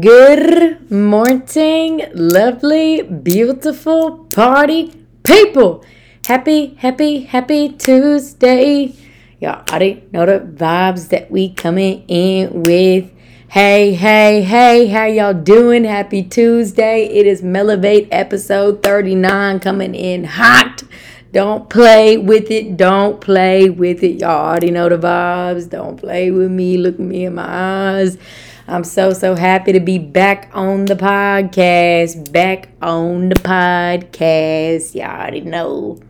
Good morning, lovely, beautiful party people. Happy, happy, happy Tuesday. Y'all already know the vibes that we coming in with. Hey, hey, hey, how y'all doing? Happy Tuesday. It is Melevate episode 39 coming in hot. Don't play with it. Don't play with it. Y'all already know the vibes. Don't play with me. Look me in my eyes. I'm so, so happy to be back on the podcast. Back on the podcast. Y'all already know.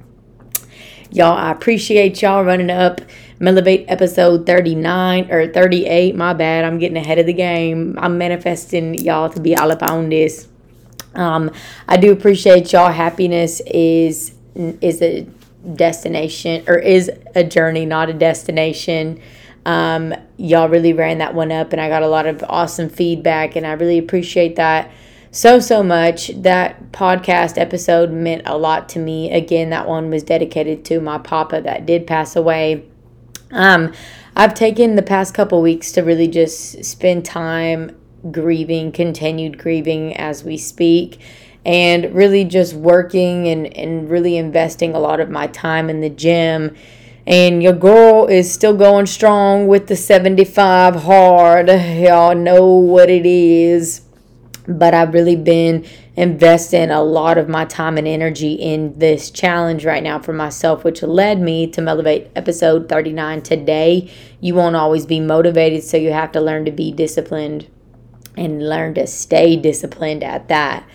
Y'all, I appreciate y'all running up Melevate episode 39 or 38. My bad. I'm getting ahead of the game. I'm manifesting y'all to be all up on this. Um, I do appreciate y'all. Happiness is is a destination or is a journey, not a destination. Um, y'all really ran that one up, and I got a lot of awesome feedback, and I really appreciate that so, so much. That podcast episode meant a lot to me. Again, that one was dedicated to my papa that did pass away. Um, I've taken the past couple weeks to really just spend time grieving, continued grieving as we speak and really just working and, and really investing a lot of my time in the gym and your girl is still going strong with the 75 hard. Y'all know what it is. But I've really been investing a lot of my time and energy in this challenge right now for myself, which led me to Melevate episode 39 today. You won't always be motivated, so you have to learn to be disciplined and learn to stay disciplined at that.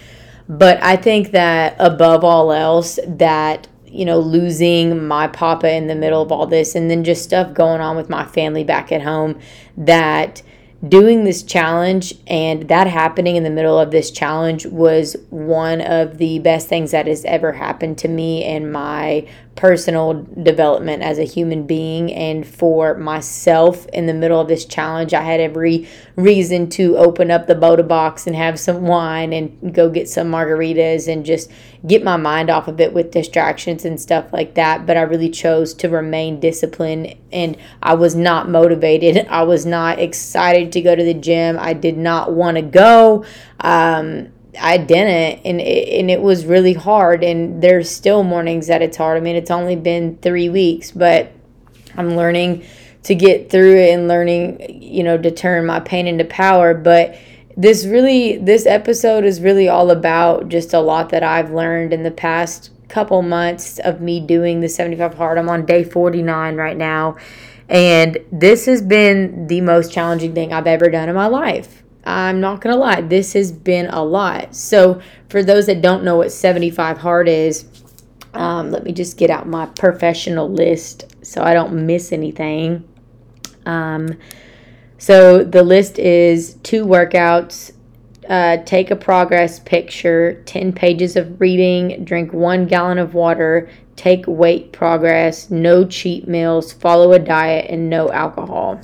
But I think that above all else, that you know, losing my papa in the middle of all this, and then just stuff going on with my family back at home that doing this challenge and that happening in the middle of this challenge was one of the best things that has ever happened to me and my personal development as a human being. And for myself in the middle of this challenge i had every reason to open up the Bota box and have some wine and go get some margaritas and just get my mind off of it with distractions and stuff like that. But i really chose to remain disciplined and i was not motivated. I was not excited to go to the gym. I did not want to go. Um, I didn't, and it, and it was really hard. And there's still mornings that it's hard. I mean, it's only been three weeks, but I'm learning to get through it and learning, you know, to turn my pain into power. But this really, this episode is really all about just a lot that I've learned in the past couple months of me doing the 75 hard. I'm on day 49 right now. And this has been the most challenging thing I've ever done in my life. I'm not going to lie, this has been a lot. So, for those that don't know what 75 hard is, um, let me just get out my professional list so I don't miss anything. Um, so, the list is two workouts, uh, take a progress picture, 10 pages of reading, drink one gallon of water, take weight progress, no cheat meals, follow a diet, and no alcohol.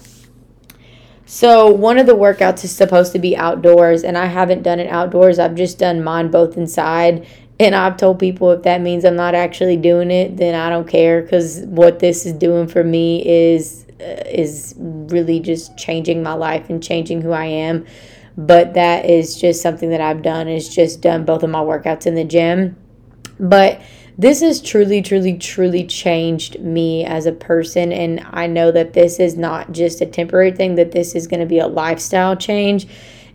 So, one of the workouts is supposed to be outdoors, and I haven't done it outdoors. I've just done mine both inside. And I've told people if that means I'm not actually doing it, then I don't care because what this is doing for me is uh, is really just changing my life and changing who I am. But that is just something that I've done is just done both of my workouts in the gym. But this has truly, truly, truly changed me as a person. And I know that this is not just a temporary thing, that this is going to be a lifestyle change.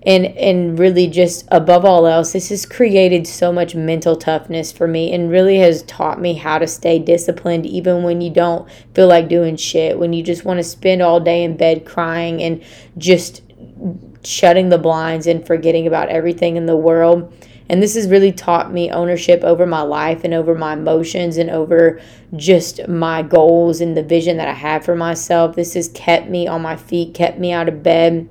And, and really just above all else this has created so much mental toughness for me and really has taught me how to stay disciplined even when you don't feel like doing shit when you just want to spend all day in bed crying and just shutting the blinds and forgetting about everything in the world and this has really taught me ownership over my life and over my emotions and over just my goals and the vision that I have for myself. This has kept me on my feet, kept me out of bed.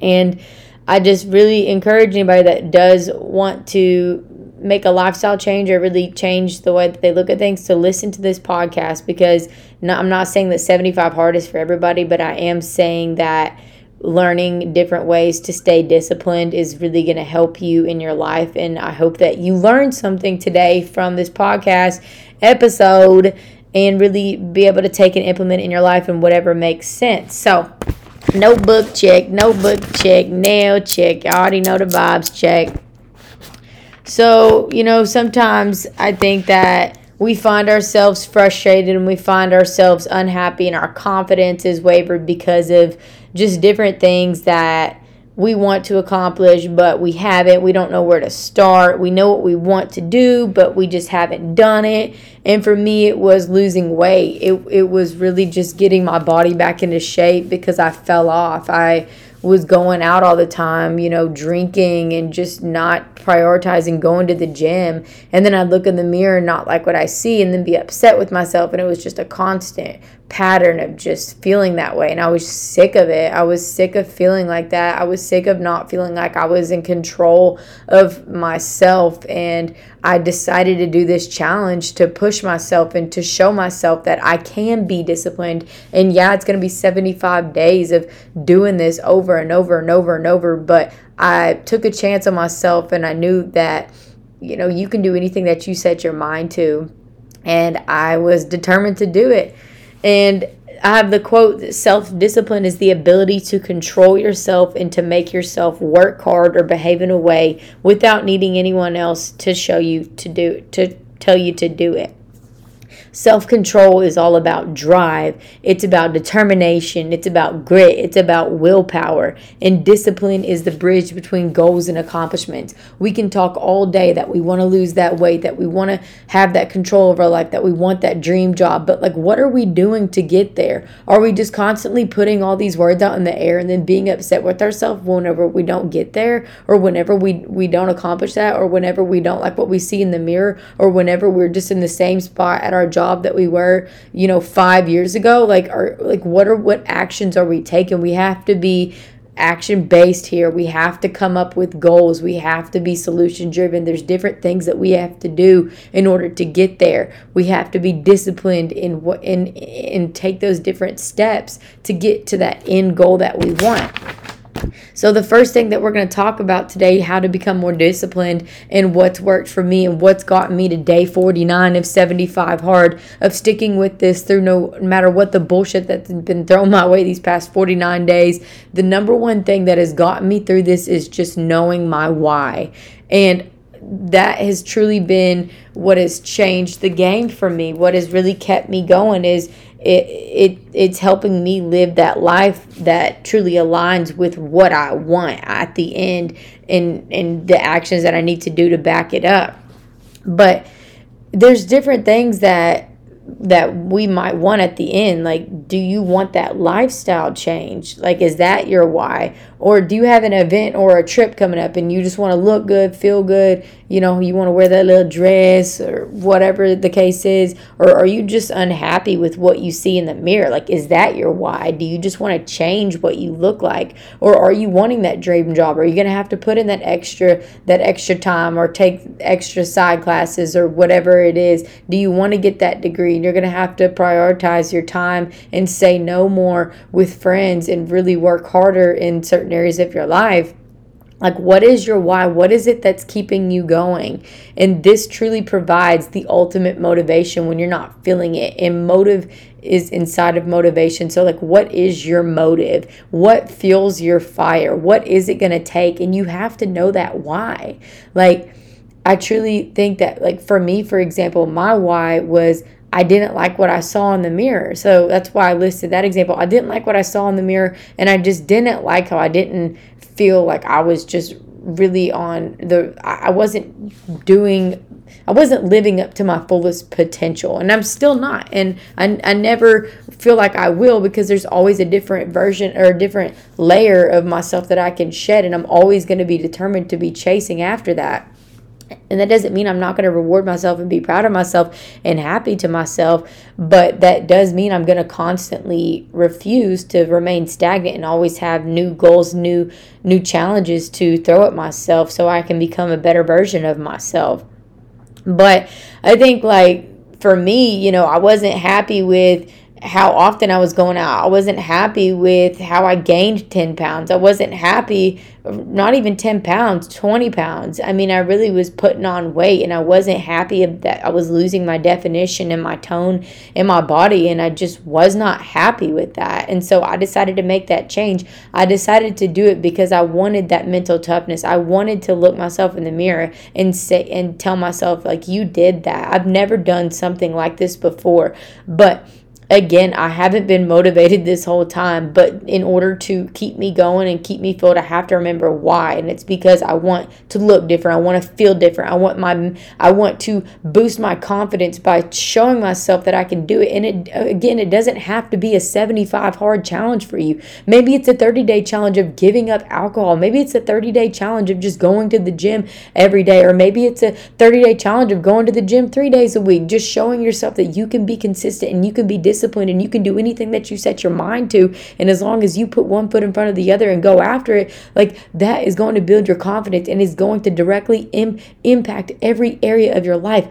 And I just really encourage anybody that does want to make a lifestyle change or really change the way that they look at things to listen to this podcast because I'm not saying that 75 hard is for everybody, but I am saying that learning different ways to stay disciplined is really going to help you in your life. And I hope that you learned something today from this podcast episode and really be able to take and implement in your life and whatever makes sense. So, Notebook check, notebook check, nail check. I already know the vibes check. So, you know, sometimes I think that we find ourselves frustrated and we find ourselves unhappy and our confidence is wavered because of just different things that we want to accomplish, but we haven't. We don't know where to start. We know what we want to do, but we just haven't done it. And for me, it was losing weight. It, it was really just getting my body back into shape because I fell off. I was going out all the time, you know, drinking and just not prioritizing going to the gym. And then I'd look in the mirror and not like what I see and then be upset with myself. And it was just a constant pattern of just feeling that way. And I was sick of it. I was sick of feeling like that. I was sick of not feeling like I was in control of myself. And I decided to do this challenge to push myself and to show myself that I can be disciplined. And yeah, it's going to be 75 days of doing this over and over and over and over. But I took a chance on myself and I knew that, you know, you can do anything that you set your mind to. And I was determined to do it. And I have the quote self discipline is the ability to control yourself and to make yourself work hard or behave in a way without needing anyone else to show you to do to tell you to do it. Self control is all about drive, it's about determination, it's about grit, it's about willpower. And discipline is the bridge between goals and accomplishments. We can talk all day that we want to lose that weight, that we want to have that control over our life, that we want that dream job. But, like, what are we doing to get there? Are we just constantly putting all these words out in the air and then being upset with ourselves whenever we don't get there, or whenever we, we don't accomplish that, or whenever we don't like what we see in the mirror, or whenever we're just in the same spot at our job? Job that we were, you know, five years ago? Like, are like what are what actions are we taking? We have to be action based here. We have to come up with goals. We have to be solution driven. There's different things that we have to do in order to get there. We have to be disciplined in what and and take those different steps to get to that end goal that we want. So, the first thing that we're going to talk about today, how to become more disciplined and what's worked for me and what's gotten me to day 49 of 75 hard of sticking with this through no matter what the bullshit that's been thrown my way these past 49 days. The number one thing that has gotten me through this is just knowing my why. And that has truly been what has changed the game for me. What has really kept me going is it, it it's helping me live that life that truly aligns with what I want at the end and and the actions that I need to do to back it up. But there's different things that that we might want at the end. Like do you want that lifestyle change? Like is that your why? Or do you have an event or a trip coming up and you just want to look good feel good you know you want to wear that little dress or whatever the case is or are you just unhappy with what you see in the mirror? Like is that your why? Do you just want to change what you look like? Or are you wanting that dream job? Are you going to have to put in that extra that extra time or take extra side classes or whatever it is? Do you want to get that degree? And you're going to have to prioritize your time and say no more with friends and really work harder in certain areas of your life like, what is your why? What is it that's keeping you going? And this truly provides the ultimate motivation when you're not feeling it. And motive is inside of motivation. So, like, what is your motive? What fuels your fire? What is it going to take? And you have to know that why. Like, I truly think that, like, for me, for example, my why was I didn't like what I saw in the mirror. So that's why I listed that example. I didn't like what I saw in the mirror, and I just didn't like how I didn't feel like I was just really on the, I wasn't doing, I wasn't living up to my fullest potential, and I'm still not. And I, I never feel like I will because there's always a different version or a different layer of myself that I can shed, and I'm always going to be determined to be chasing after that. And that doesn't mean I'm not going to reward myself and be proud of myself and happy to myself, but that does mean I'm going to constantly refuse to remain stagnant and always have new goals, new new challenges to throw at myself so I can become a better version of myself. But I think like for me, you know, I wasn't happy with how often I was going out. I wasn't happy with how I gained 10 pounds. I wasn't happy, not even 10 pounds, 20 pounds. I mean, I really was putting on weight and I wasn't happy that I was losing my definition and my tone in my body. And I just was not happy with that. And so I decided to make that change. I decided to do it because I wanted that mental toughness. I wanted to look myself in the mirror and say, and tell myself, like, you did that. I've never done something like this before. But again, I haven't been motivated this whole time, but in order to keep me going and keep me filled, I have to remember why. And it's because I want to look different. I want to feel different. I want my I want to boost my confidence by showing myself that I can do it. And it again, it doesn't have to be a 75 hard challenge for you. Maybe it's a 30-day challenge of giving up alcohol. Maybe it's a 30-day challenge of just going to the gym every day or maybe it's a 30-day challenge of going to the gym 3 days a week. Just showing yourself that you can be consistent and you can be disciplined disciplined and you can do anything that you set your mind to. And as long as you put one foot in front of the other and go after it, like that is going to build your confidence and is going to directly Im- impact every area of your life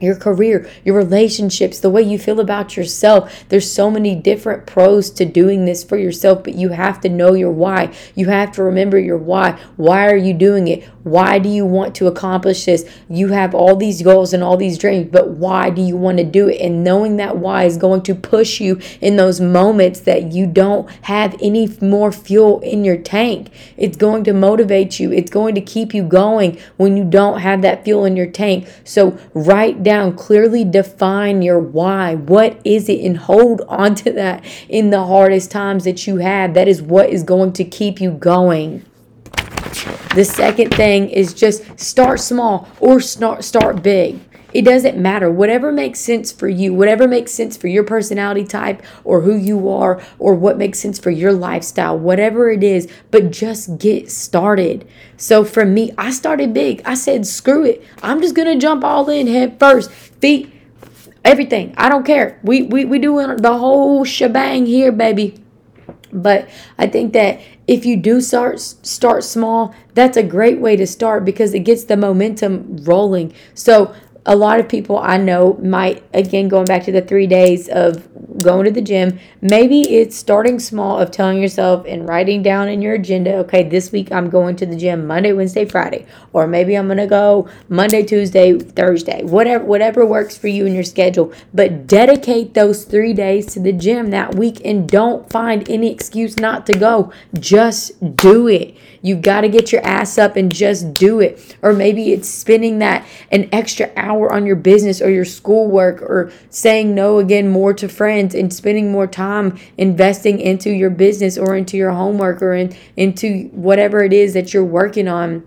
your career, your relationships, the way you feel about yourself. There's so many different pros to doing this for yourself, but you have to know your why. You have to remember your why. Why are you doing it? Why do you want to accomplish this? You have all these goals and all these dreams, but why do you want to do it? And knowing that why is going to push you in those moments that you don't have any more fuel in your tank. It's going to motivate you. It's going to keep you going when you don't have that fuel in your tank. So write down, clearly define your why. What is it? And hold on to that in the hardest times that you have. That is what is going to keep you going. The second thing is just start small or start start big. It doesn't matter. Whatever makes sense for you, whatever makes sense for your personality type or who you are or what makes sense for your lifestyle, whatever it is, but just get started. So for me, I started big. I said, screw it. I'm just going to jump all in head first. Feet, everything. I don't care. We, we, we doing the whole shebang here, baby. But I think that if you do start start small, that's a great way to start because it gets the momentum rolling. So a lot of people I know might, again, going back to the three days of going to the gym, maybe it's starting small of telling yourself and writing down in your agenda, okay, this week I'm going to the gym Monday, Wednesday, Friday, or maybe I'm going to go Monday, Tuesday, Thursday, whatever, whatever works for you in your schedule. But dedicate those three days to the gym that week and don't find any excuse not to go. Just do it. You got to get your ass up and just do it. Or maybe it's spending that an extra hour on your business or your schoolwork or saying no again more to friends and spending more time investing into your business or into your homework or in, into whatever it is that you're working on.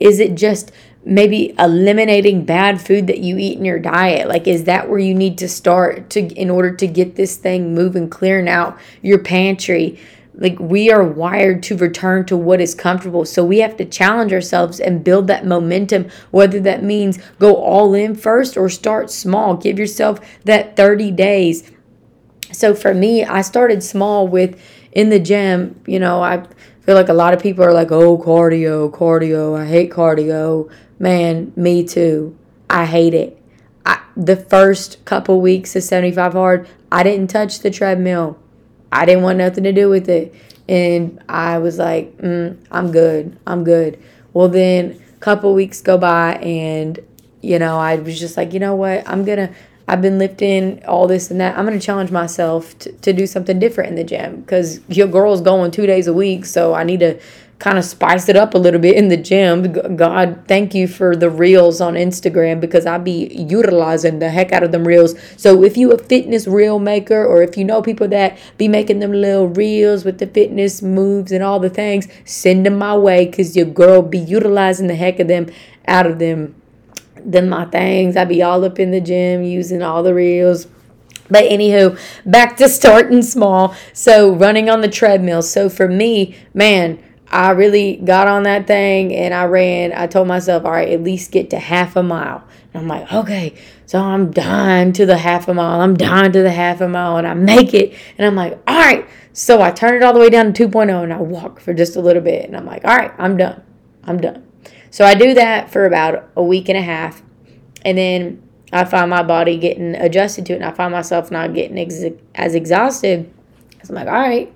Is it just maybe eliminating bad food that you eat in your diet like is that where you need to start to in order to get this thing moving clearing out your pantry like we are wired to return to what is comfortable. So we have to challenge ourselves and build that momentum, whether that means go all in first or start small. Give yourself that 30 days. So for me, I started small with in the gym, you know, I feel like a lot of people are like, oh, cardio, cardio. I hate cardio. Man, me too. I hate it. I, the first couple weeks of 75 hard, I didn't touch the treadmill. I didn't want nothing to do with it. And I was like, mm, I'm good. I'm good. Well, then a couple weeks go by, and, you know, I was just like, you know what? I'm going to, I've been lifting all this and that. I'm going to challenge myself to, to do something different in the gym because your girl's going two days a week. So I need to kind of spice it up a little bit in the gym. God, thank you for the reels on Instagram because I be utilizing the heck out of them reels. So if you a fitness reel maker or if you know people that be making them little reels with the fitness moves and all the things, send them my way because your girl be utilizing the heck of them out of them. Them my things. I be all up in the gym using all the reels. But anywho, back to starting small. So running on the treadmill. So for me, man, I really got on that thing and I ran. I told myself, all right, at least get to half a mile. And I'm like, okay, so I'm dying to the half a mile. I'm dying to the half a mile and I make it. And I'm like, all right. So I turn it all the way down to 2.0 and I walk for just a little bit. And I'm like, all right, I'm done. I'm done. So I do that for about a week and a half. And then I find my body getting adjusted to it and I find myself not getting ex- as exhausted. So I'm like, all right,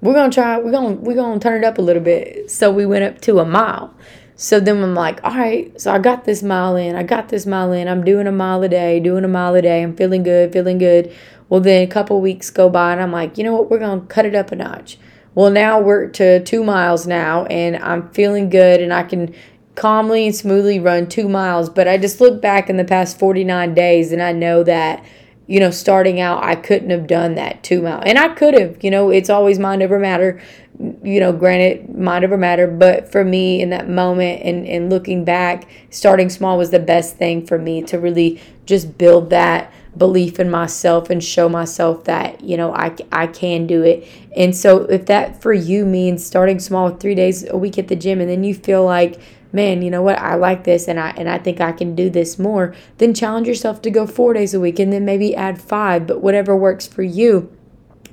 we're gonna try, we're gonna we're gonna turn it up a little bit. So we went up to a mile. So then I'm like, all right, so I got this mile in, I got this mile in, I'm doing a mile a day, doing a mile a day, I'm feeling good, feeling good. Well, then a couple weeks go by and I'm like, you know what, we're gonna cut it up a notch. Well, now we're to two miles now and I'm feeling good and I can calmly and smoothly run two miles. But I just look back in the past 49 days and I know that, you know, starting out, I couldn't have done that two mile. And I could have, you know, it's always mind over matter. You know, granted, mind over matter. But for me in that moment and, and looking back, starting small was the best thing for me to really just build that belief in myself and show myself that you know I, I can do it and so if that for you means starting small three days a week at the gym and then you feel like man, you know what? I like this and I and I think I can do this more. Then challenge yourself to go 4 days a week and then maybe add 5, but whatever works for you.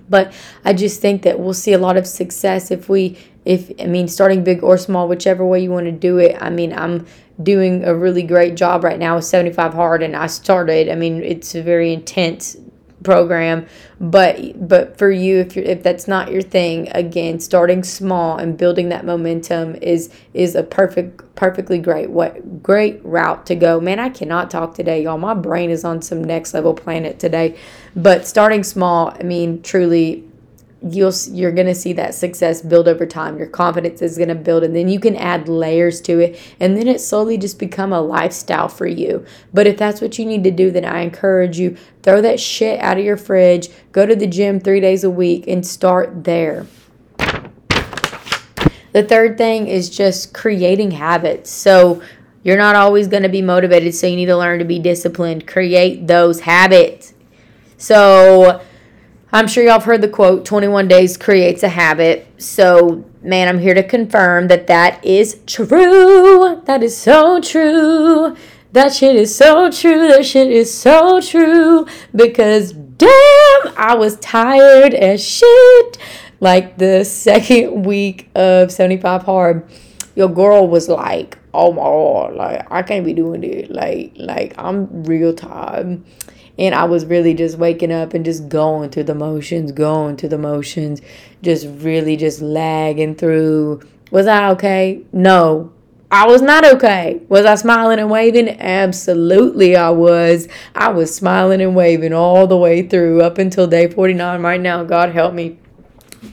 But I just think that we'll see a lot of success if we if I mean starting big or small, whichever way you want to do it. I mean, I'm doing a really great job right now with 75 hard and I started, I mean, it's a very intense program but but for you if you if that's not your thing again starting small and building that momentum is is a perfect perfectly great what great route to go. Man i cannot talk today y'all. My brain is on some next level planet today. But starting small i mean truly you'll you're going to see that success build over time. Your confidence is going to build and then you can add layers to it and then it slowly just become a lifestyle for you. But if that's what you need to do then i encourage you throw that shit out of your fridge go to the gym 3 days a week and start there. The third thing is just creating habits. So you're not always going to be motivated so you need to learn to be disciplined. Create those habits. So I'm sure y'all have heard the quote 21 days creates a habit. So, man, I'm here to confirm that that is true. That is so true. That shit is so true. That shit is so true. Because damn, I was tired as shit. Like the second week of 75 hard, your girl was like, oh my god, like I can't be doing it. Like, like I'm real tired and I was really just waking up and just going through the motions, going through the motions, just really just lagging through. Was I okay? No. I was not okay. Was I smiling and waving? Absolutely, I was. I was smiling and waving all the way through up until day 49 right now. God help me.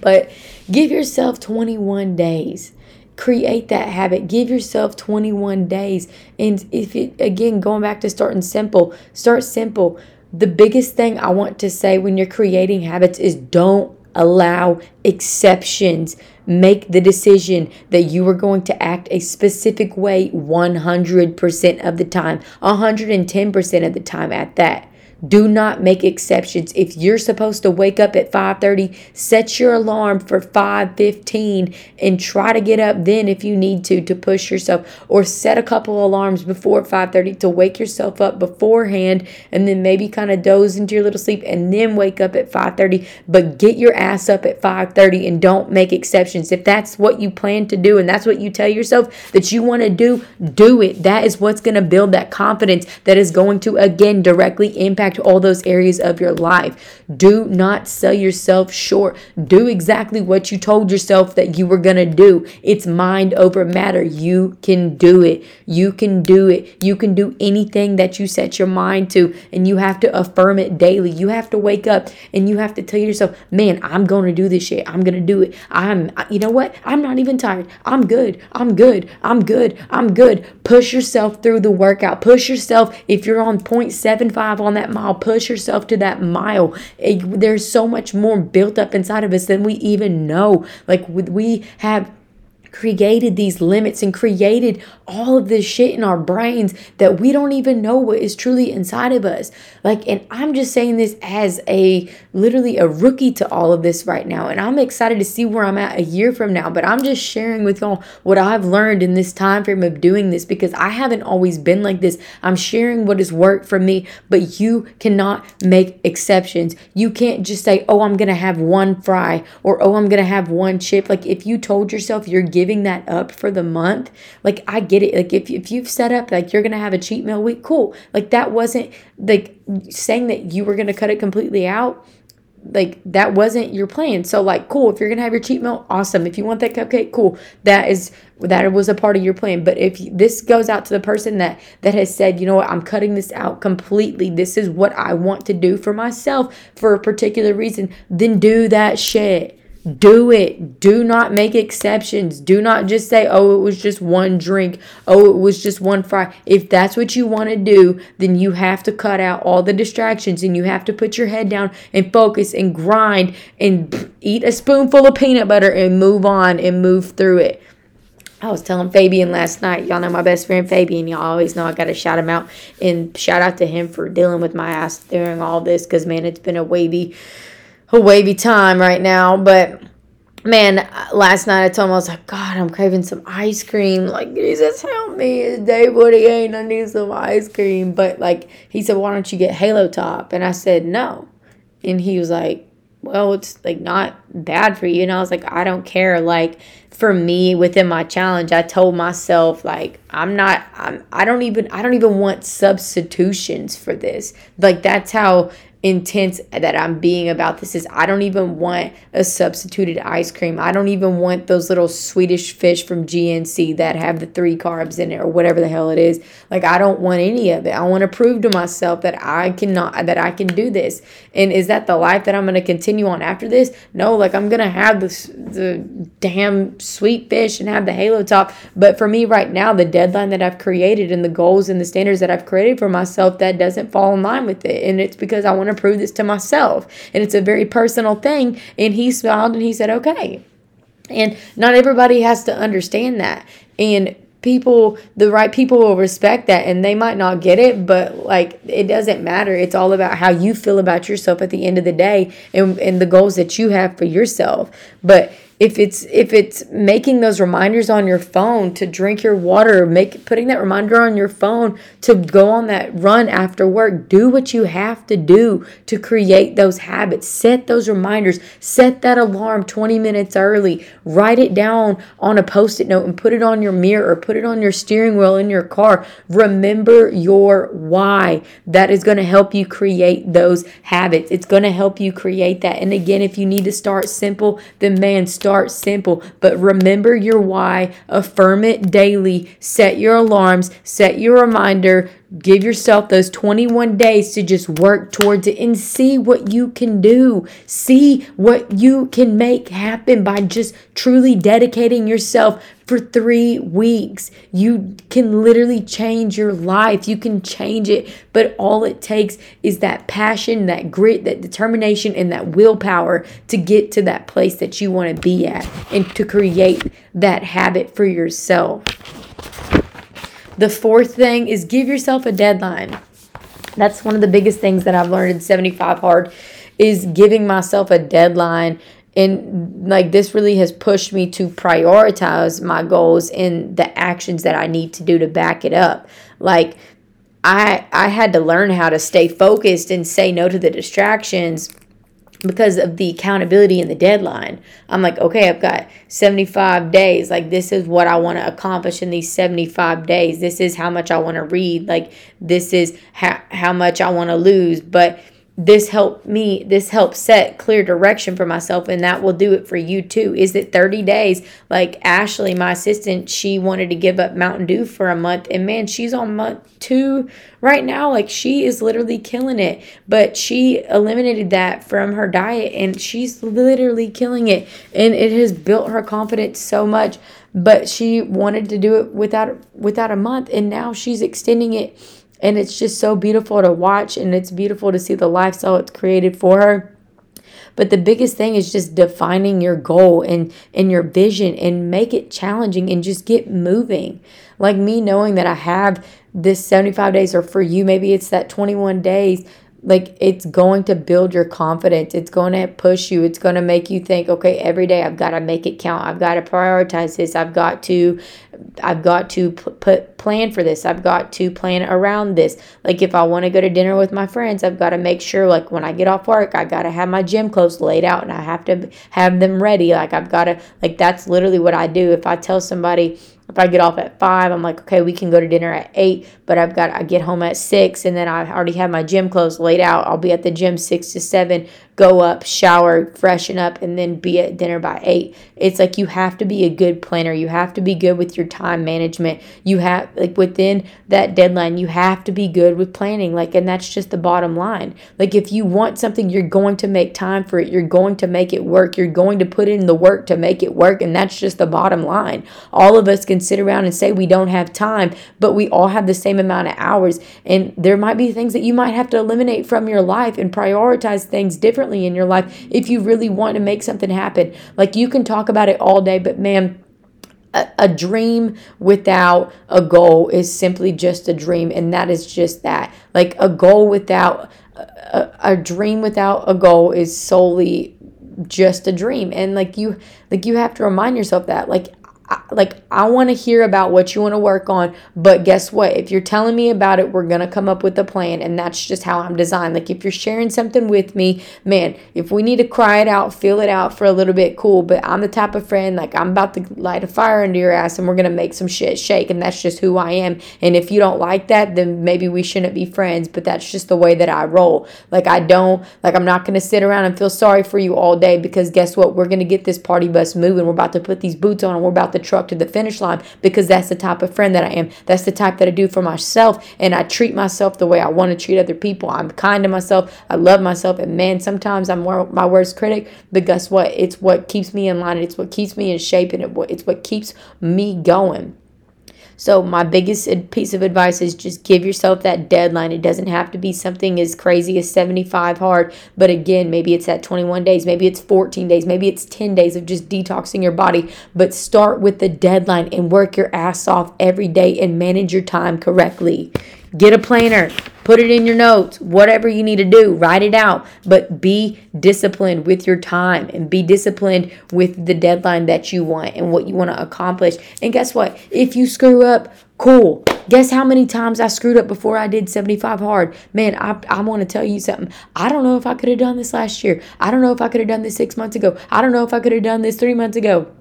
But give yourself 21 days create that habit give yourself 21 days and if it again going back to starting simple start simple the biggest thing I want to say when you're creating habits is don't allow exceptions. Make the decision that you are going to act a specific way 100% of the time, 110% of the time at that. Do not make exceptions. If you're supposed to wake up at 5:30, set your alarm for 5:15 and try to get up then if you need to to push yourself or set a couple alarms before 5:30 to wake yourself up beforehand and then maybe kind of doze into your little sleep and then wake up at 5:30, but get your ass up at 5:30 and don't make exceptions. If that's what you plan to do and that's what you tell yourself that you want to do, do it. That is what's going to build that confidence that is going to again directly impact impact all those areas of your life. Do not sell yourself short. Do exactly what you told yourself that you were going to do. It's mind over matter. You can do it. You can do it. You can do anything that you set your mind to, and you have to affirm it daily. You have to wake up and you have to tell yourself, man, I'm going to do this shit. I'm going to do it. I'm, you know what? I'm not even tired. I'm good. I'm good. I'm good. I'm good. Push yourself through the workout. Push yourself. If you're on 0.75 on that mile, push yourself to that mile. There's so much more built up inside of us than we even know. Like we have created these limits and created all of this shit in our brains that we don't even know what is truly inside of us. Like, and I'm just saying this as a literally a rookie to all of this right now. And I'm excited to see where I'm at a year from now. But I'm just sharing with y'all what I've learned in this time frame of doing this because I haven't always been like this. I'm sharing what has worked for me, but you cannot make exceptions. You can't just say, oh, I'm going to have one fry or oh, I'm going to have one chip. Like, if you told yourself you're giving giving that up for the month, like I get it. Like if, if you've set up like you're gonna have a cheat meal week, cool. Like that wasn't like saying that you were gonna cut it completely out like that wasn't your plan. So like cool, if you're going to have your cheat meal, awesome. If you want that cupcake, cool. That is that was a part of your plan. But if this goes out to the person that that has said, "You know what? I'm cutting this out completely. This is what I want to do for myself for a particular reason." Then do that shit. Do it. Do not make exceptions. Do not just say, oh, it was just one drink. Oh, it was just one fry. If that's what you want to do, then you have to cut out all the distractions and you have to put your head down and focus and grind and eat a spoonful of peanut butter and move on and move through it. I was telling Fabian last night, y'all know my best friend Fabian. Y'all always know I got to shout him out and shout out to him for dealing with my ass during all this because, man, it's been a wavy wavy time right now. But man, last night I told him I was like, God, I'm craving some ice cream. Like, Jesus, help me. Day 48. I need some ice cream. But like, he said, Why don't you get Halo Top? And I said, No. And he was like, Well, it's like not bad for you. And I was like, I don't care. Like, for me within my challenge i told myself like i'm not i'm i don't even i don't even want substitutions for this like that's how intense that I'm being about this is I don't even want a substituted ice cream. I don't even want those little Swedish fish from GNC that have the three carbs in it or whatever the hell it is. Like I don't want any of it. I want to prove to myself that I cannot that I can do this. And is that the life that I'm going to continue on after this? No, like I'm going to have this the damn sweet fish and have the halo top, but for me right now the deadline that I've created and the goals and the standards that I've created for myself that doesn't fall in line with it. And it's because I want to prove this to myself. And it's a very personal thing. And he smiled and he said, okay. And not everybody has to understand that. And people the right people will respect that and they might not get it but like it doesn't matter it's all about how you feel about yourself at the end of the day and, and the goals that you have for yourself but if it's if it's making those reminders on your phone to drink your water make putting that reminder on your phone to go on that run after work do what you have to do to create those habits. Set those reminders. Set that alarm 20 minutes early. Write it down on a post-it note and put it on your mirror or put it on your steering wheel in your car. Remember your why. That is going to help you create those habits. It's going to help you create that. And again if you need to start simple then man Start simple, but remember your why, affirm it daily, set your alarms, set your reminder, give yourself those 21 days to just work towards it and see what you can do. See what you can make happen by just truly dedicating yourself for three weeks. You can literally change your life. You can change it, but all it takes is that passion, that grit, that determination, and that willpower to get to that place that you want to be at and to create that habit for yourself. The fourth thing is give yourself a deadline. That's one of the biggest things that I've learned in 75 Hard is giving myself a deadline and like this really has pushed me to prioritize my goals and the actions that I need to do to back it up. Like I I had to learn how to stay focused and say no to the distractions because of the accountability and the deadline. I'm like, okay, I've got 75 days. Like, this is what I want to accomplish in these 75 days. This is how much I want to read. Like, this is how, how much I want to lose. But this helped me this helped set clear direction for myself and that will do it for you too. Is it 30 days? Like ashley my assistant she wanted to give up mountain dew for a month and man she's on month two right now. Like she is literally killing it. But she eliminated that from her diet and she's literally killing it. And it has built her confidence so much. But she wanted to do it without without a month and now she's extending it and it's just so beautiful to watch and it's beautiful to see the lifestyle it's created for her. But the biggest thing is just defining your goal and, and your vision and make it challenging and just get moving. Like me knowing that I have this 75 days, or for you, maybe it's that 21 days like it's going to build your confidence it's going to push you it's going to make you think okay every day i've got to make it count i've got to prioritize this i've got to I've got to put plan for this. I've got to plan around this. Like if I want to go to dinner with my friends, I've got to make sure like when I get off work, I got to have my gym clothes laid out and I have to have them ready. Like I've got to like that's literally what I do. If I tell somebody if I get off at five, I'm like, okay, we can go to dinner at eight, but I've got I get home at six, and then I already have my gym clothes laid out. I'll be at the gym six to seven, go up, shower, freshen up, and then be at dinner by eight. It's like you have to be a good planner. You have to be good with your time management. You have like within that deadline, you have to be good with planning. Like, and that's just the bottom line. Like, if you want something, you're going to make time for it. You're going to make it work. You're going to put in the work to make it work, and that's just the bottom line. All of us can sit around and say we don't have time, but we all have the same amount of hours, and there might be things that you might have to eliminate from your life and prioritize things differently in your life if you really want to make something happen. Like you can talk about it all day, but man, a, a dream without a goal is simply just a dream, and that is just that. Like a goal without a, a dream without a goal is solely just a dream and like you like you have to remind yourself that like like I want to hear about what you want to work on, but guess what? If you're telling me about it, we're going to come up with a plan and that's just how I'm designed. Like if you're sharing something with me, man, if we need to cry it out, feel it out for a little bit, cool, but I'm the type of friend like I'm about to light a fire under your ass and we're going to make some shit shake and that's just who I am. And if you don't like that, then maybe we shouldn't be friends, but that's just the way that I roll. Like I don't like I'm not going to sit around and feel sorry for you all day because guess what? We're going to get this party bus moving. We're about to put these boots on and we're about to truck to the finish line because that's the type of friend that I am. That's the type that I do for myself. And I treat myself the way I want to treat other people. I'm kind to myself. I love myself. And man, sometimes I'm my worst critic. But guess what? It's what keeps me in line. It's what keeps me in shape. And it's what keeps me going. So, my biggest piece of advice is just give yourself that deadline. It doesn't have to be something as crazy as 75 hard, but again, maybe it's at 21 days, maybe it's 14 days, maybe it's 10 days of just detoxing your body. But start with the deadline and work your ass off every day and manage your time correctly. Get a planner, put it in your notes, whatever you need to do, write it out, but be disciplined with your time and be disciplined with the deadline that you want and what you want to accomplish. And guess what? If you screw up, cool. Guess how many times I screwed up before I did 75 hard? Man, I, I want to tell you something. I don't know if I could have done this last year. I don't know if I could have done this six months ago. I don't know if I could have done this three months ago.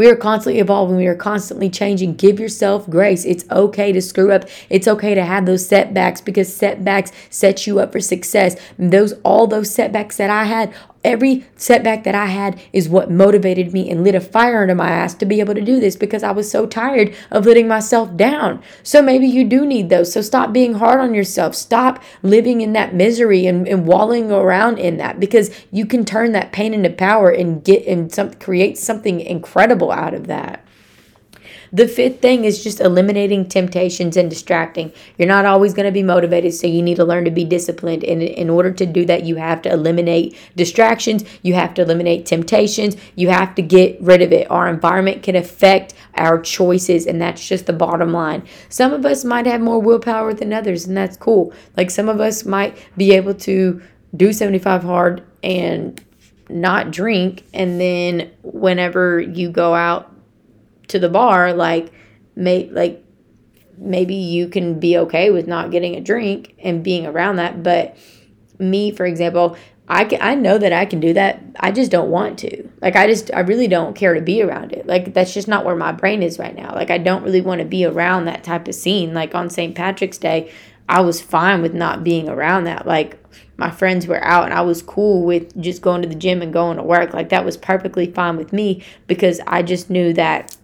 We are constantly evolving. We are constantly changing. Give yourself grace. It's okay to screw up. It's okay to have those setbacks because setbacks set you up for success. Those all those setbacks that I had, Every setback that I had is what motivated me and lit a fire under my ass to be able to do this because I was so tired of letting myself down. So maybe you do need those. So stop being hard on yourself. Stop living in that misery and, and walling around in that because you can turn that pain into power and get and some create something incredible out of that. The fifth thing is just eliminating temptations and distracting. You're not always going to be motivated, so you need to learn to be disciplined. And in order to do that, you have to eliminate distractions, you have to eliminate temptations, you have to get rid of it. Our environment can affect our choices, and that's just the bottom line. Some of us might have more willpower than others, and that's cool. Like some of us might be able to do 75 hard and not drink and then whenever you go out to the bar, like may like maybe you can be okay with not getting a drink and being around that. But me, for example, I can, I know that I can do that. I just don't want to. Like I just I really don't care to be around it. Like that's just not where my brain is right now. Like I don't really want to be around that type of scene. Like on St. Patrick's Day, I was fine with not being around that. Like my friends were out and I was cool with just going to the gym and going to work. Like that was perfectly fine with me because I just knew that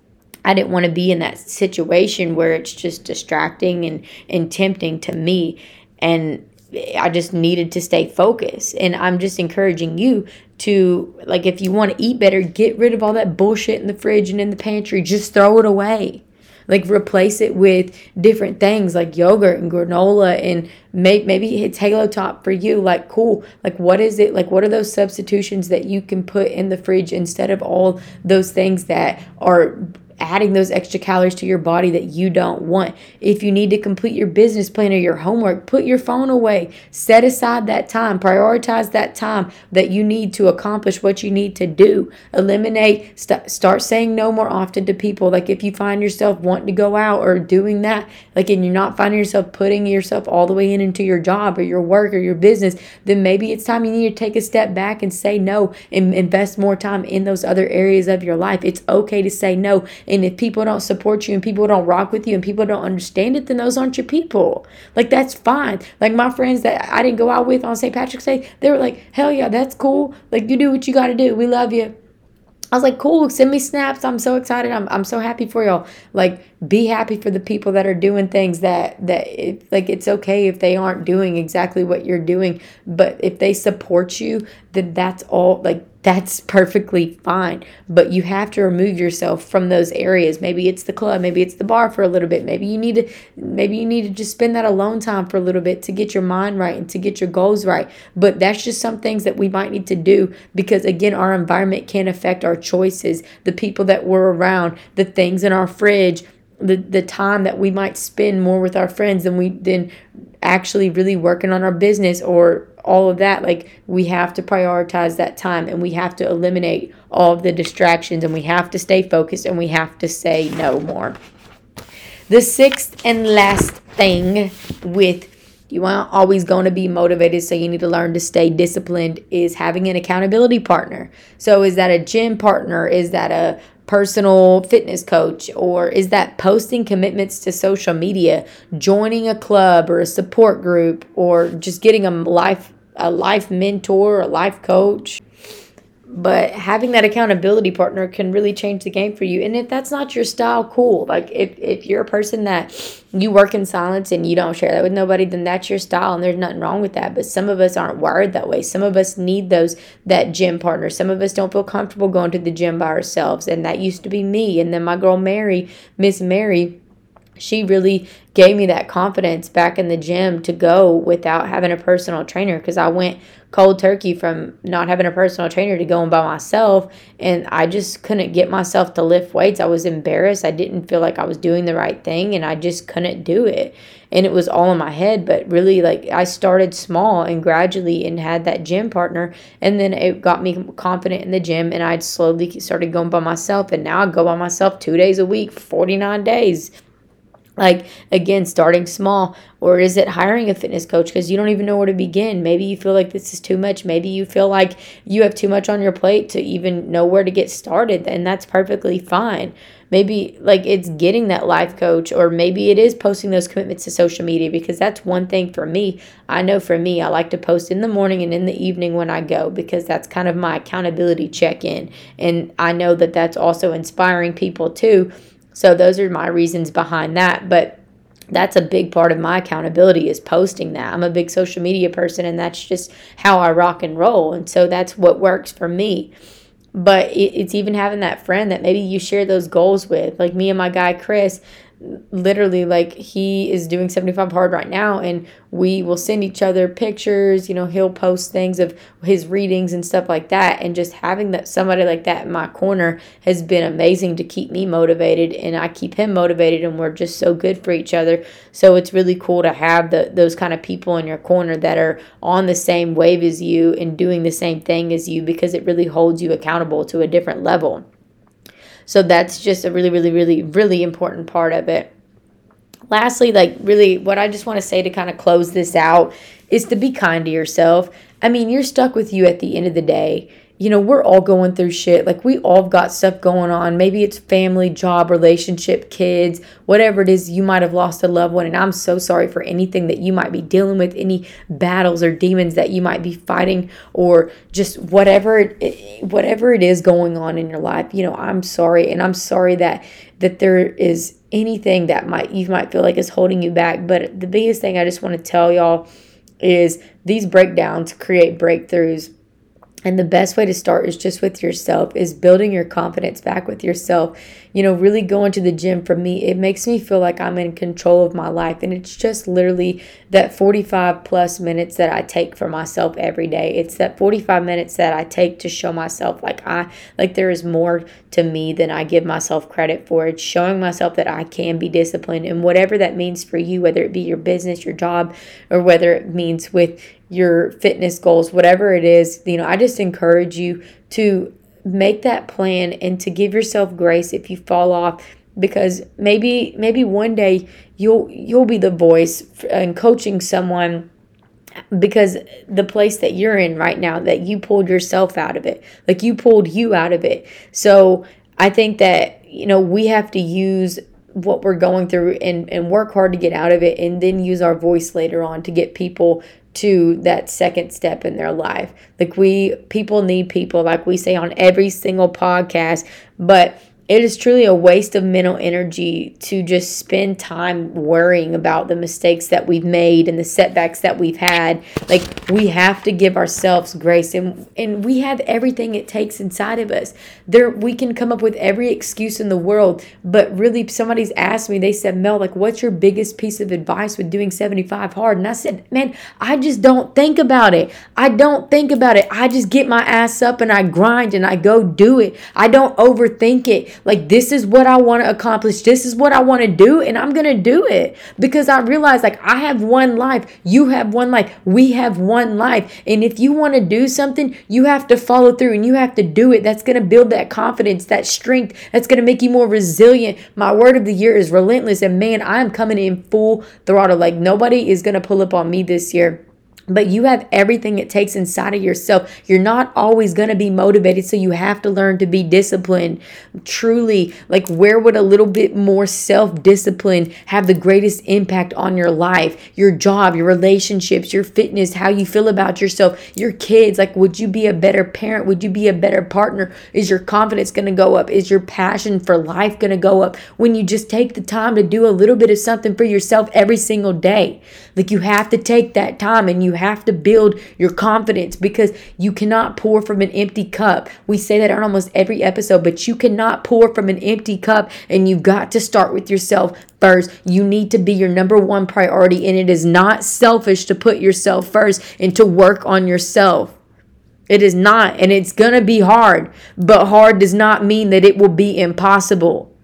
I didn't want to be in that situation where it's just distracting and, and tempting to me. And I just needed to stay focused. And I'm just encouraging you to, like, if you want to eat better, get rid of all that bullshit in the fridge and in the pantry. Just throw it away. Like, replace it with different things like yogurt and granola and may, maybe it's Halo Top for you. Like, cool. Like, what is it? Like, what are those substitutions that you can put in the fridge instead of all those things that are adding those extra calories to your body that you don't want. If you need to complete your business plan or your homework, put your phone away. Set aside that time. Prioritize that time that you need to accomplish what you need to do. Eliminate, st- start saying no more often to people. Like if you find yourself wanting to go out or doing that, like and you're not finding yourself putting yourself all the way in into your job or your work or your business, then maybe it's time you need to take a step back and say no and invest more time in those other areas of your life. It's okay to say no. And if people don't support you and people don't rock with you and people don't understand it, then those aren't your people. Like that's fine. Like my friends that I didn't go out with on St. Patrick's Day, they were like, hell yeah, that's cool. Like you do what you got to do. We love you. I was like, cool, send me snaps. I'm so excited. I'm, I'm so happy for y'all. Like, be happy for the people that are doing things that, that it, like, it's okay if they aren't doing exactly what you're doing. But if they support you, then that's all, like, that's perfectly fine. But you have to remove yourself from those areas. Maybe it's the club, maybe it's the bar for a little bit. Maybe you need to maybe you need to just spend that alone time for a little bit to get your mind right and to get your goals right. But that's just some things that we might need to do because again, our environment can affect our choices, the people that we're around, the things in our fridge, the the time that we might spend more with our friends than we than actually really working on our business or all of that like we have to prioritize that time and we have to eliminate all of the distractions and we have to stay focused and we have to say no more. The sixth and last thing with you aren't always going to be motivated so you need to learn to stay disciplined is having an accountability partner. So is that a gym partner? Is that a personal fitness coach? Or is that posting commitments to social media? Joining a club or a support group or just getting a life a life mentor, a life coach. But having that accountability partner can really change the game for you. And if that's not your style, cool. Like if, if you're a person that you work in silence and you don't share that with nobody, then that's your style and there's nothing wrong with that. But some of us aren't wired that way. Some of us need those that gym partner. Some of us don't feel comfortable going to the gym by ourselves. And that used to be me. And then my girl Mary, Miss Mary, she really gave me that confidence back in the gym to go without having a personal trainer because I went cold turkey from not having a personal trainer to going by myself and I just couldn't get myself to lift weights. I was embarrassed. I didn't feel like I was doing the right thing and I just couldn't do it. And it was all in my head, but really like I started small and gradually and had that gym partner and then it got me confident in the gym and I slowly started going by myself and now I go by myself 2 days a week, 49 days like again starting small or is it hiring a fitness coach? Because you don't even know where to begin. Maybe you feel like this is too much. Maybe you feel like you have too much on your plate to even know where to get started and that's perfectly fine. Maybe like it's getting that life coach or maybe it is posting those commitments to social media because that's one thing for me. I know for me i like to post in the morning and in the evening when i go because that's kind of my accountability check-in. And i know that that's also inspiring people too so those are my reasons behind that. But that's a big part of my accountability is posting that. I'm a big social media person and that's just how I rock and roll. And so that's what works for me. But it's even having that friend that maybe you share those goals with. Like me and my guy Chris, literally like he is doing 75 hard right now and we will send each other pictures you know he'll post things of his readings and stuff like that and just having that somebody like that in my corner has been amazing to keep me motivated and I keep him motivated and we're just so good for each other. So it's really cool to have the, those kind of people in your corner that are on the same wave as you and doing the same thing as you because it really holds you accountable to a different level so that's just a really, really, really, really important part of it. Lastly, like really, what I just want to say to kind of close this out is to be kind to yourself. I mean, you're stuck with you at the end of the day you know, we're all going through shit. Like, we all got stuff going on. Maybe it's family, job, relationship, kids, whatever it is. You might have lost a loved one. And I'm so sorry for anything that you might be dealing with, any battles or demons that you might be fighting, or just whatever, it, whatever it is going on in your life. You know, I'm sorry. And I'm sorry that, that there is anything that might, you might feel like is holding you back. But the biggest thing I just want to tell y'all is these breakdowns create breakthroughs and the best way to start is just with yourself, is building your confidence back with yourself. You know, really going to the gym for me, it makes me feel like I'm in control of my life. And it's just literally that 45 plus minutes that I take for myself every day. It's that 45 minutes that I take to show myself like I like there is more to me than I give myself credit for. It's showing myself that I can be disciplined and whatever that means for you, whether it be your business, your job, or whether it means with your fitness goals, whatever it is, you know, I just encourage you to make that plan and to give yourself grace if you fall off because maybe maybe one day you'll you'll be the voice and coaching someone because the place that you're in right now that you pulled yourself out of it like you pulled you out of it. So i think that you know we have to use what we're going through and, and work hard to get out of it and then use our voice later on to get people to that second step in their life. Like we people need people like we say on every single podcast, but it is truly a waste of mental energy to just spend time worrying about the mistakes that we've made and the setbacks that we've had. Like we have to give ourselves grace and and we have everything it takes inside of us. There we can come up with every excuse in the world, but really somebody's asked me, they said, Mel, like what's your biggest piece of advice with doing 75 hard? And I said, Man, I just don't think about it. I don't think about it. I just get my ass up and I grind and I go do it. I don't overthink it. Like, this is what I want to accomplish. This is what I want to do. And I'm going to do it because I realize, like, I have one life. You have one life. We have one life. And if you want to do something, you have to follow through and you have to do it. That's going to build that confidence, that strength. That's going to make you more resilient. My word of the year is relentless. And man, I'm coming in full throttle. Like, nobody is going to pull up on me this year but you have everything it takes inside of yourself. You're not always going to be motivated, so you have to learn to be disciplined. Truly, like where would a little bit more self discipline have the greatest impact on your life, your job, your relationships, your fitness, how you feel about yourself, your kids? Like, would you be a better parent? Would you be a better partner? Is your confidence going to go up? Is your passion for life going to go up when you just take the time to do a little bit of something for yourself every single day? Like, you have to take that time and you have to build your confidence because you cannot pour from an empty cup. We say that on almost every episode, but you cannot pour from an empty cup and you've got to start with yourself first. You need to be your number one priority, and it is not selfish to put yourself first and to work on yourself. It is not, and it's gonna be hard, but hard does not mean that it will be impossible.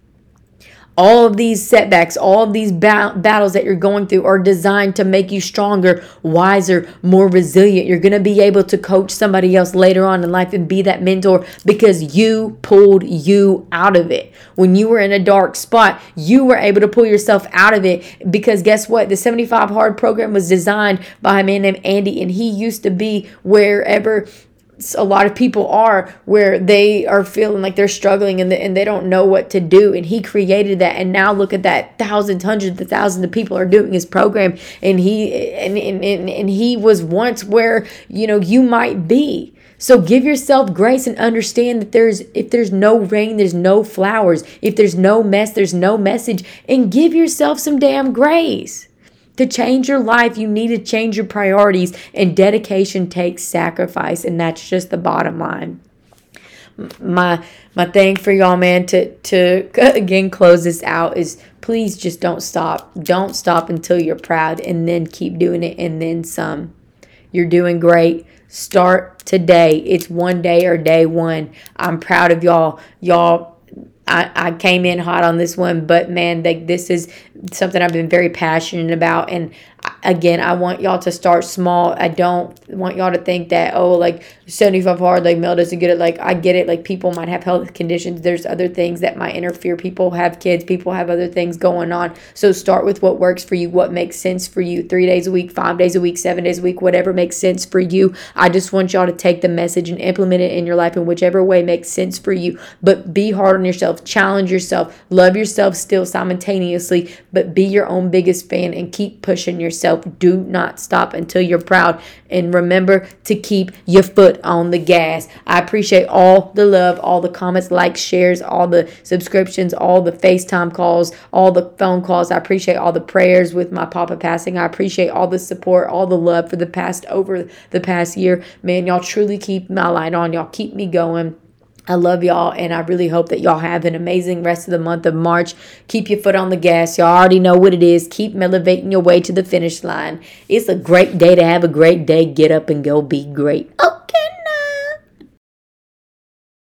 All of these setbacks, all of these ba- battles that you're going through are designed to make you stronger, wiser, more resilient. You're going to be able to coach somebody else later on in life and be that mentor because you pulled you out of it. When you were in a dark spot, you were able to pull yourself out of it because guess what? The 75 Hard program was designed by a man named Andy, and he used to be wherever a lot of people are where they are feeling like they're struggling and, the, and they don't know what to do. And he created that. And now look at that thousands hundreds of thousands of people are doing his program. And he and, and, and, and he was once where you know you might be. So give yourself grace and understand that there's if there's no rain there's no flowers. If there's no mess there's no message. And give yourself some damn grace to change your life, you need to change your priorities, and dedication takes sacrifice, and that's just the bottom line. My my thing for y'all, man, to to again close this out is please just don't stop. Don't stop until you're proud, and then keep doing it, and then some. You're doing great. Start today. It's one day or day one. I'm proud of y'all. Y'all I, I came in hot on this one, but man, this is something I've been very passionate about, and again, I want y'all to start small. I don't want y'all to think that, oh, like 75 hard, like Mel doesn't get it. Like, I get it. Like, people might have health conditions. There's other things that might interfere. People have kids, people have other things going on. So, start with what works for you, what makes sense for you. Three days a week, five days a week, seven days a week, whatever makes sense for you. I just want y'all to take the message and implement it in your life in whichever way makes sense for you. But be hard on yourself, challenge yourself, love yourself still simultaneously, but be your own biggest fan and keep pushing yourself yourself. Do not stop until you're proud. And remember to keep your foot on the gas. I appreciate all the love, all the comments, likes, shares, all the subscriptions, all the FaceTime calls, all the phone calls. I appreciate all the prayers with my papa passing. I appreciate all the support, all the love for the past over the past year. Man, y'all truly keep my light on. Y'all keep me going. I love y'all, and I really hope that y'all have an amazing rest of the month of March. Keep your foot on the gas. Y'all already know what it is. Keep elevating your way to the finish line. It's a great day to have a great day. Get up and go be great. Okay.